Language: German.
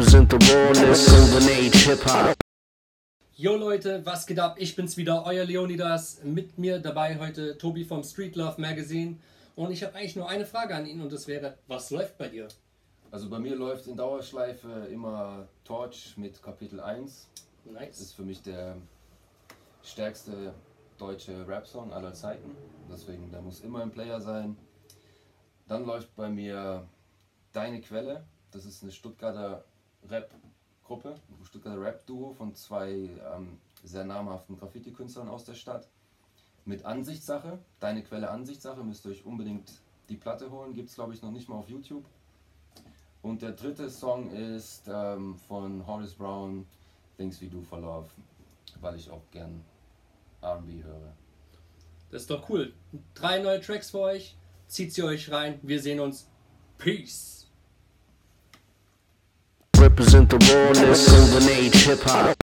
Represent the rawness, golden age hip hop. Yo Leute, was geht ab? Ich bin's wieder, euer Leonidas. Mit mir dabei heute Tobi vom Street Love Magazine. Und ich habe eigentlich nur eine Frage an ihn und das wäre, was läuft bei dir? Also bei mir läuft in Dauerschleife immer Torch mit Kapitel 1. Das Nice. ist für mich der stärkste deutsche Rap-Song aller Zeiten. Deswegen, der muss immer im Player sein. Dann läuft bei mir Deine Quelle. Das ist eine Stuttgarter Rap-Gruppe, ein Stuttgarter Rap-Duo von zwei ähm, sehr namhaften Graffiti-Künstlern aus der Stadt. Mit Ansichtssache. Deine Quelle Ansichtssache. Müsst ihr euch unbedingt die Platte holen. Gibt es, glaube ich, noch nicht mal auf YouTube. Und der dritte Song ist ähm, von Horace Brown, Things We Do for Love, weil ich auch gern RB höre. Das ist doch cool. Drei neue Tracks für euch. Zieht sie euch rein. Wir sehen uns. Peace. Represent the rawness, golden age hip hop.